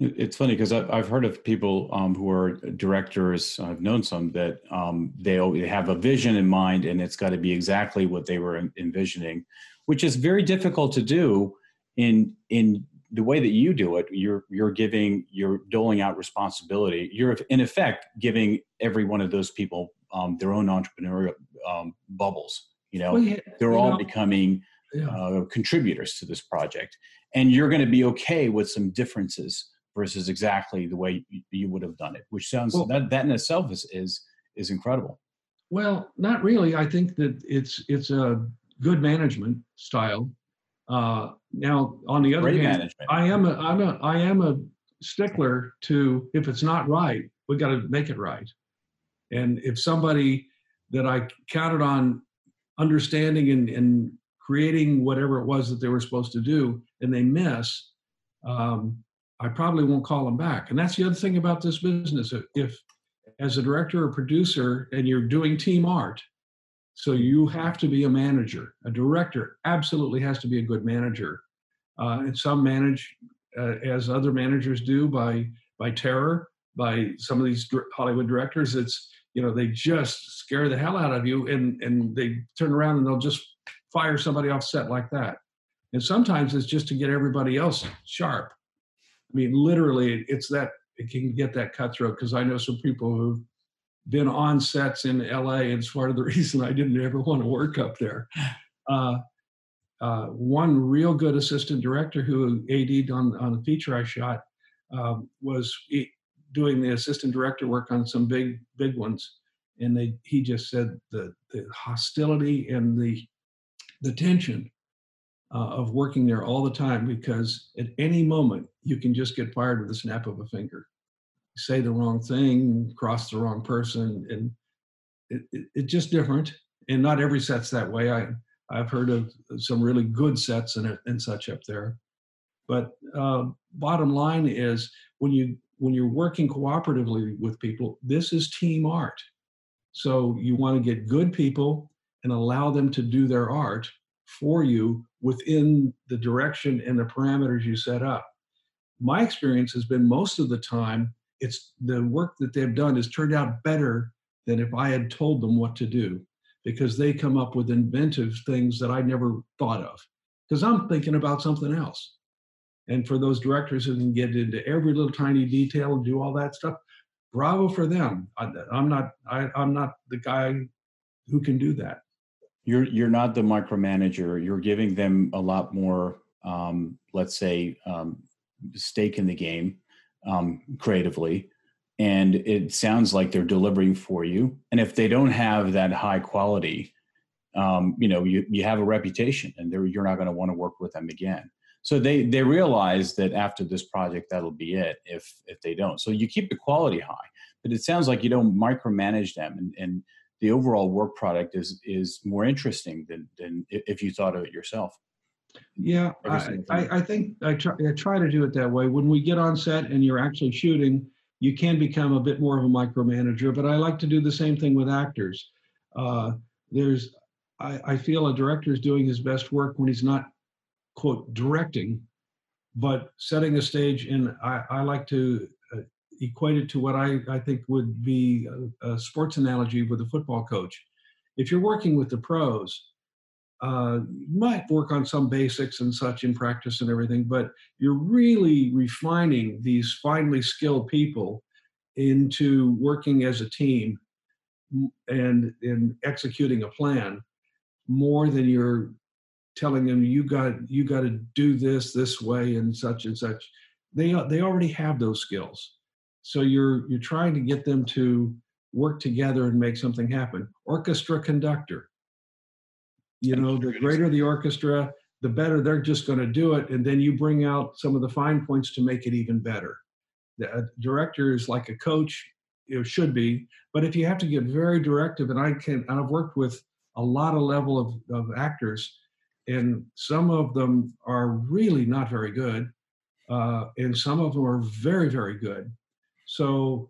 It's funny because I've heard of people um, who are directors. I've known some that um, they have a vision in mind, and it's got to be exactly what they were envisioning, which is very difficult to do in in the way that you do it, you're you're giving, you're doling out responsibility. You're in effect giving every one of those people um, their own entrepreneurial um, bubbles. You know, well, yeah, they're you all know, becoming yeah. uh, contributors to this project, and you're going to be okay with some differences versus exactly the way you, would have done it. Which sounds well, that that in itself is is is incredible. Well, not really. I think that it's it's a good management style uh, now, on the other Great hand, management. I am a I'm a I am a stickler to if it's not right, we got to make it right. And if somebody that I counted on understanding and, and creating whatever it was that they were supposed to do, and they miss, um, I probably won't call them back. And that's the other thing about this business. If, as a director or producer, and you're doing team art, so you have to be a manager. A director absolutely has to be a good manager. Uh, and some manage uh, as other managers do by by terror. By some of these Hollywood directors, it's you know they just scare the hell out of you, and and they turn around and they'll just fire somebody off set like that. And sometimes it's just to get everybody else sharp. I mean, literally, it's that it can get that cutthroat because I know some people who have been on sets in LA, and it's part of the reason I didn't ever want to work up there. Uh, uh, one real good assistant director who AD'd on, on the feature I shot um, was doing the assistant director work on some big, big ones. And they, he just said the, the hostility and the, the tension uh, of working there all the time because at any moment you can just get fired with a snap of a finger say the wrong thing, cross the wrong person, and it, it, it's just different. And not every set's that way. I I've heard of some really good sets and and such up there, but uh, bottom line is when you when you're working cooperatively with people, this is team art. So you want to get good people and allow them to do their art for you within the direction and the parameters you set up. My experience has been most of the time it's the work that they've done has turned out better than if I had told them what to do because they come up with inventive things that I never thought of because I'm thinking about something else. And for those directors who can get into every little tiny detail and do all that stuff, bravo for them. I, am not I, I'm not the guy who can do that. You're you're not the micromanager. You're giving them a lot more, um, let's say, um, stake in the game um, creatively. And it sounds like they're delivering for you. And if they don't have that high quality um, you know you, you have a reputation and you're not going to want to work with them again. So they they realize that after this project that'll be it if if they don't. So you keep the quality high but it sounds like you don't micromanage them and, and the overall work product is is more interesting than than if you thought of it yourself yeah, I, I, I, think I try, I try to do it that way. When we get on set and you're actually shooting, you can become a bit more of a micromanager. But I like to do the same thing with actors. Uh, there's, I, I feel a director is doing his best work when he's not, quote, directing, but setting a stage. And I, I like to equate it to what I, I think would be a, a sports analogy with a football coach. If you're working with the pros, uh, you might work on some basics and such in practice and everything, but you're really refining these finely skilled people into working as a team and in executing a plan more than you're telling them you got you got to do this this way and such and such they they already have those skills so you're you're trying to get them to work together and make something happen. Orchestra conductor. You know the greater the orchestra the better. They're just going to do it and then you bring out some of the fine points to make it even better. The director is like a coach it should be but if you have to get very directive and i can i've worked with a lot of level of, of actors and some of them are really not very good uh, and some of them are very very good so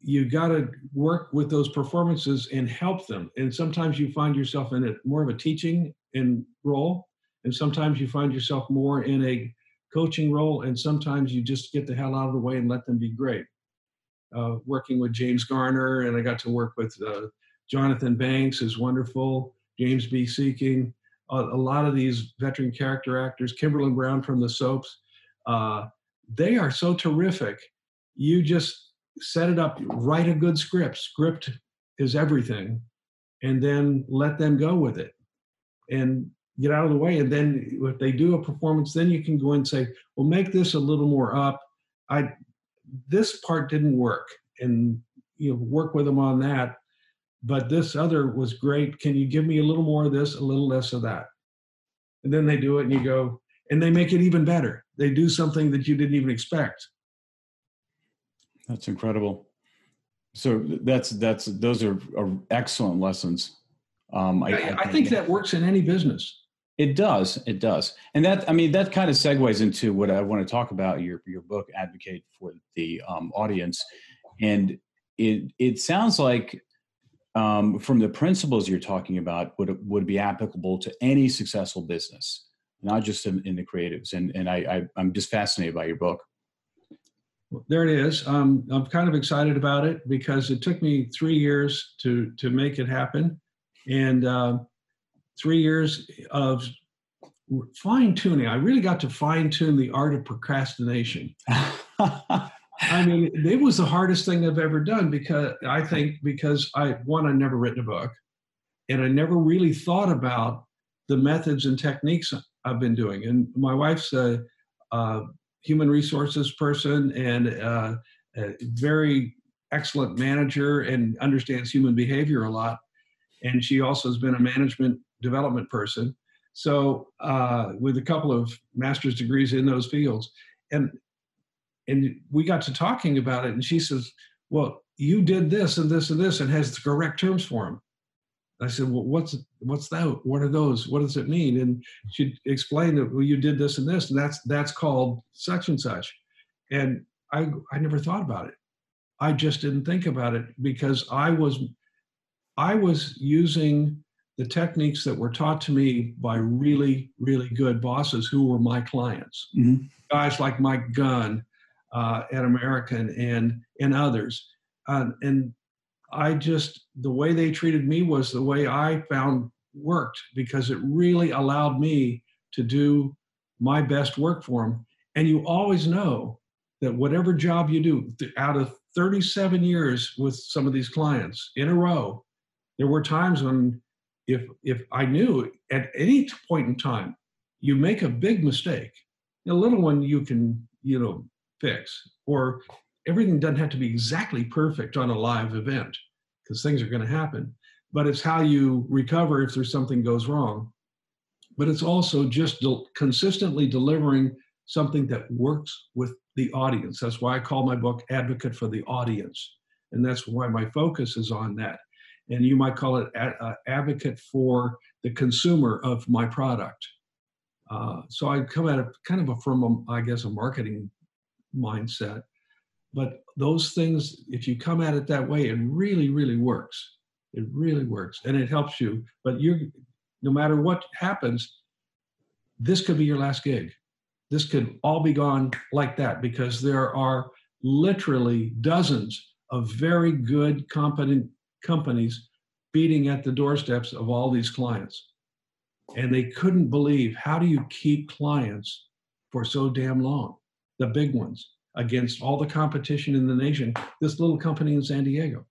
you got to work with those performances and help them. And sometimes you find yourself in a more of a teaching and role, and sometimes you find yourself more in a coaching role, and sometimes you just get the hell out of the way and let them be great. Uh, working with James Garner, and I got to work with uh, Jonathan Banks is wonderful. James B. Sikking, a, a lot of these veteran character actors, Kimberly Brown from the soaps. Uh, they are so terrific. You just set it up, write a good script. Script is everything, and then let them go with it, and get out of the way. And then if they do a performance, then you can go and say, "Well, make this a little more up." I this part didn't work, and you know work with them on that. But this other was great. Can you give me a little more of this, a little less of that? And then they do it, and you go, and they make it even better. They do something that you didn't even expect. That's incredible. So that's that's those are, are excellent lessons. Um, I, I, I, think that works in any business. It does. It does. And that I mean that kind of segues into what I want to talk about your your book, Advocate for the um, Audience, and it it sounds like um, from the principles you're talking about would would be applicable to any successful business not just in, in the creatives. And and I, I am just fascinated by your book. There it is. Um, I'm kind of excited about it because it took me three years to to make it happen, and uh, three years of fine tuning. I really got to fine tune the art of procrastination. I mean, it was the hardest thing I've ever done because I think because I one I never written a book, and I never really thought about the methods and techniques I've been doing. And my wife's a, a human resources person and a, a very excellent manager and understands human behavior a lot. And she also has been a management development person. So uh, with a couple of master's degrees in those fields, and and we got to talking about it, and she says, "Well, you did this and this and this, and has the correct terms for them." I said, well, what's what's that? What are those? What does it mean? And she explained that well, you did this and this, and that's that's called such and such. And I I never thought about it. I just didn't think about it because I was I was using the techniques that were taught to me by really really good bosses who were my clients, mm-hmm. guys like Mike Gunn uh, at American and and others. Uh, and I just, the way they treated me was the way I found worked because it really allowed me to do my best work for them. And you always know that whatever job you do, out of 37 years with some of these clients in a row, there were times when if if I knew at any point in time you make a big mistake, a little one you can you know fix, or everything doesn't have to be exactly perfect on a live event because things are going to happen. But it's how you recover if there's something goes wrong. But it's also just del- consistently delivering something that works with the audience. That's why I call my book Advocate for the Audience. And that's why my focus is on that. And you might call it advocate for the consumer of my product. Uh, so I come at it kind of a, from, a, I guess, a marketing mindset but those things, if you come at it that way, it really, really works. It really works, and it helps you. But you're, no matter what happens, this could be your last gig. This could all be gone like that because there are literally dozens of very good, competent companies beating at the doorsteps of all these clients. And they couldn't believe how do you keep clients for so damn long? The big ones against all the competition in the nation, this little company in San Diego.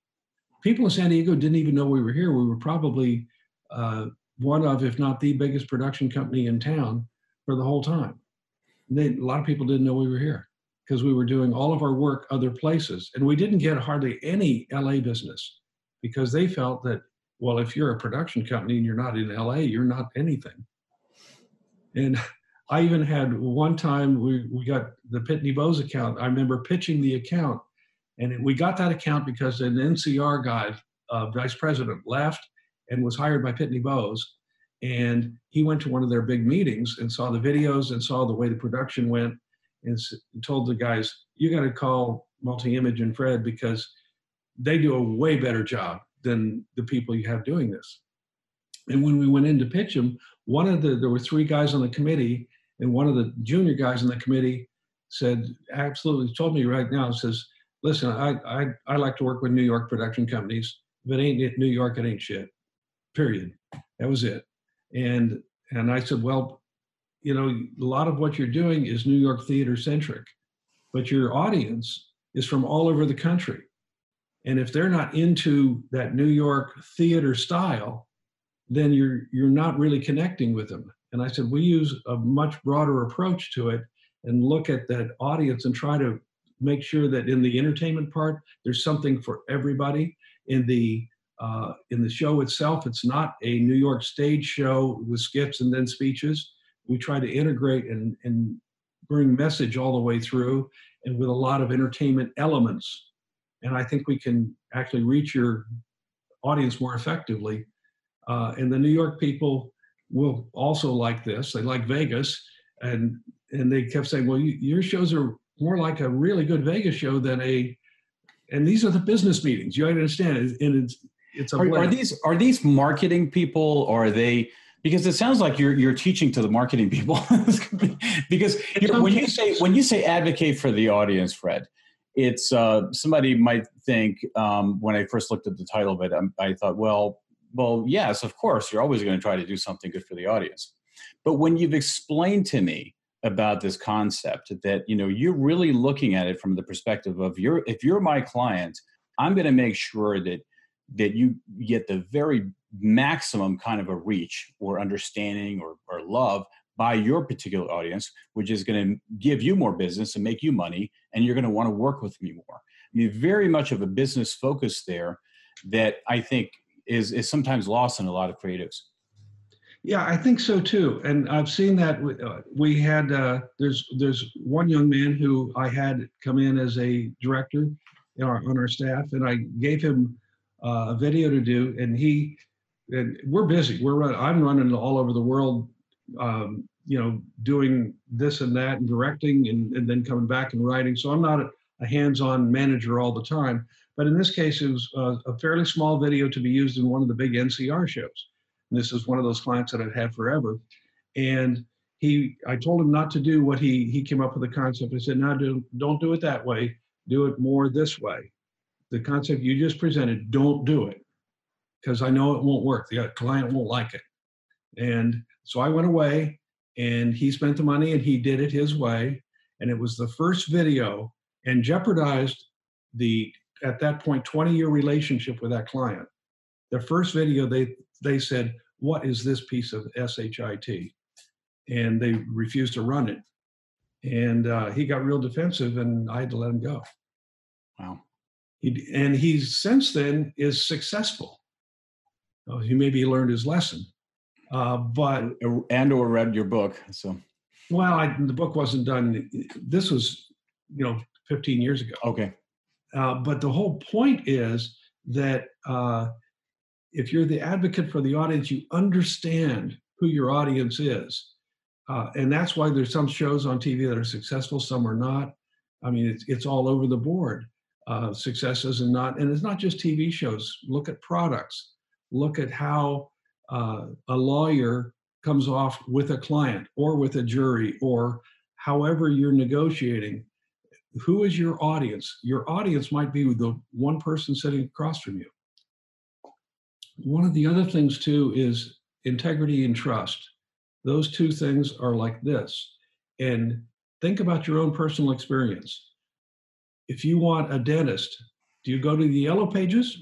People in San Diego didn't even know we were here. We were probably uh, one of, if not the biggest production company in town for the whole time. They, a lot of people didn't know we were here because we were doing all of our work other places. And we didn't get hardly any LA business because they felt that, well, if you're a production company and you're not in LA, you're not anything. And I even had one time we, we got the Pitney Bowes account. I remember pitching the account, and we got that account because an NCR guy, uh, vice president, left and was hired by Pitney Bowes. And he went to one of their big meetings and saw the videos and saw the way the production went and told the guys, You got to call Multi Image and Fred because they do a way better job than the people you have doing this. And when we went in to pitch them, one of the, there were three guys on the committee and one of the junior guys in the committee said, absolutely told me right now, says, listen, I, I, I like to work with New York production companies. If it ain't New York, it ain't shit. Period. That was it. And and I said, well, you know, a lot of what you're doing is New York theater centric, but your audience is from all over the country. And if they're not into that New York theater style, then you're you're not really connecting with them. And I said we use a much broader approach to it and look at that audience and try to make sure that in the entertainment part there's something for everybody. In the uh, in the show itself, it's not a New York stage show with skits and then speeches. We try to integrate and, and bring message all the way through and with a lot of entertainment elements. And I think we can actually reach your audience more effectively. Uh, and the New York people will also like this. They like Vegas, and and they kept saying, "Well, you, your shows are more like a really good Vegas show than a." And these are the business meetings. You understand? And it's it's a are, are, these are these marketing people or are they because it sounds like you're you're teaching to the marketing people because when you say when you say advocate for the audience fred it's uh, somebody might think um, when i first looked at the title of it um, i thought well well yes of course you're always going to try to do something good for the audience but when you've explained to me about this concept that you know you're really looking at it from the perspective of you're if you're my client i'm going to make sure that that you get the very maximum kind of a reach or understanding or, or love by your particular audience, which is going to give you more business and make you money, and you're going to want to work with me more. I mean, very much of a business focus there that I think is is sometimes lost in a lot of creatives. Yeah, I think so too, and I've seen that. Uh, we had uh, there's there's one young man who I had come in as a director in our, on our staff, and I gave him uh, a video to do, and he and we're busy. We're run, I'm running all over the world, um, you know, doing this and that and directing, and, and then coming back and writing. So I'm not a, a hands-on manager all the time. But in this case, it was a, a fairly small video to be used in one of the big NCR shows. And this is one of those clients that I've had forever, and he, I told him not to do what he he came up with the concept. I said, no, do, don't do it that way. Do it more this way the concept you just presented, don't do it because I know it won't work. The uh, client won't like it. And so I went away and he spent the money and he did it his way. And it was the first video and jeopardized the, at that point, 20 year relationship with that client. The first video, they, they said, What is this piece of SHIT? And they refused to run it. And uh, he got real defensive and I had to let him go. Wow. He, and he since then is successful. Oh, he maybe learned his lesson, uh, but and or read your book. So, well, I, the book wasn't done. This was, you know, 15 years ago. Okay. Uh, but the whole point is that uh, if you're the advocate for the audience, you understand who your audience is. Uh, and that's why there's some shows on TV that are successful, some are not. I mean, it's, it's all over the board uh, successes and not and it's not just tv shows look at products look at how uh, a lawyer comes off with a client or with a jury or however you're negotiating who is your audience your audience might be the one person sitting across from you one of the other things too is integrity and trust those two things are like this and think about your own personal experience if you want a dentist, do you go to the yellow pages?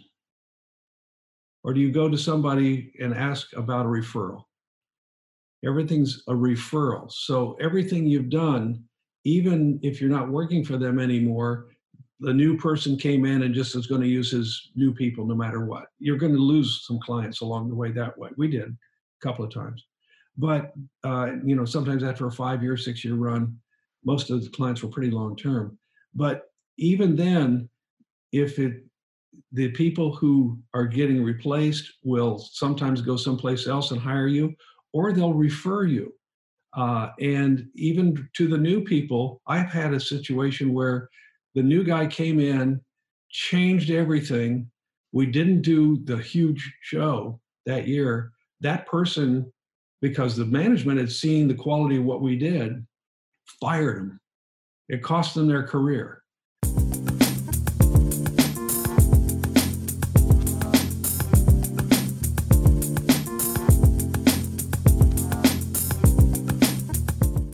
Or do you go to somebody and ask about a referral? Everything's a referral. So everything you've done, even if you're not working for them anymore, the new person came in and just is going to use his new people no matter what. You're going to lose some clients along the way that way. We did a couple of times. But, uh, you know, sometimes after a five year, six year run, most of the clients were pretty long term. But even then, if it the people who are getting replaced will sometimes go someplace else and hire you, or they'll refer you. Uh, and even to the new people, I've had a situation where the new guy came in, changed everything. We didn't do the huge show that year. That person, because the management had seen the quality of what we did, fired him. It cost them their career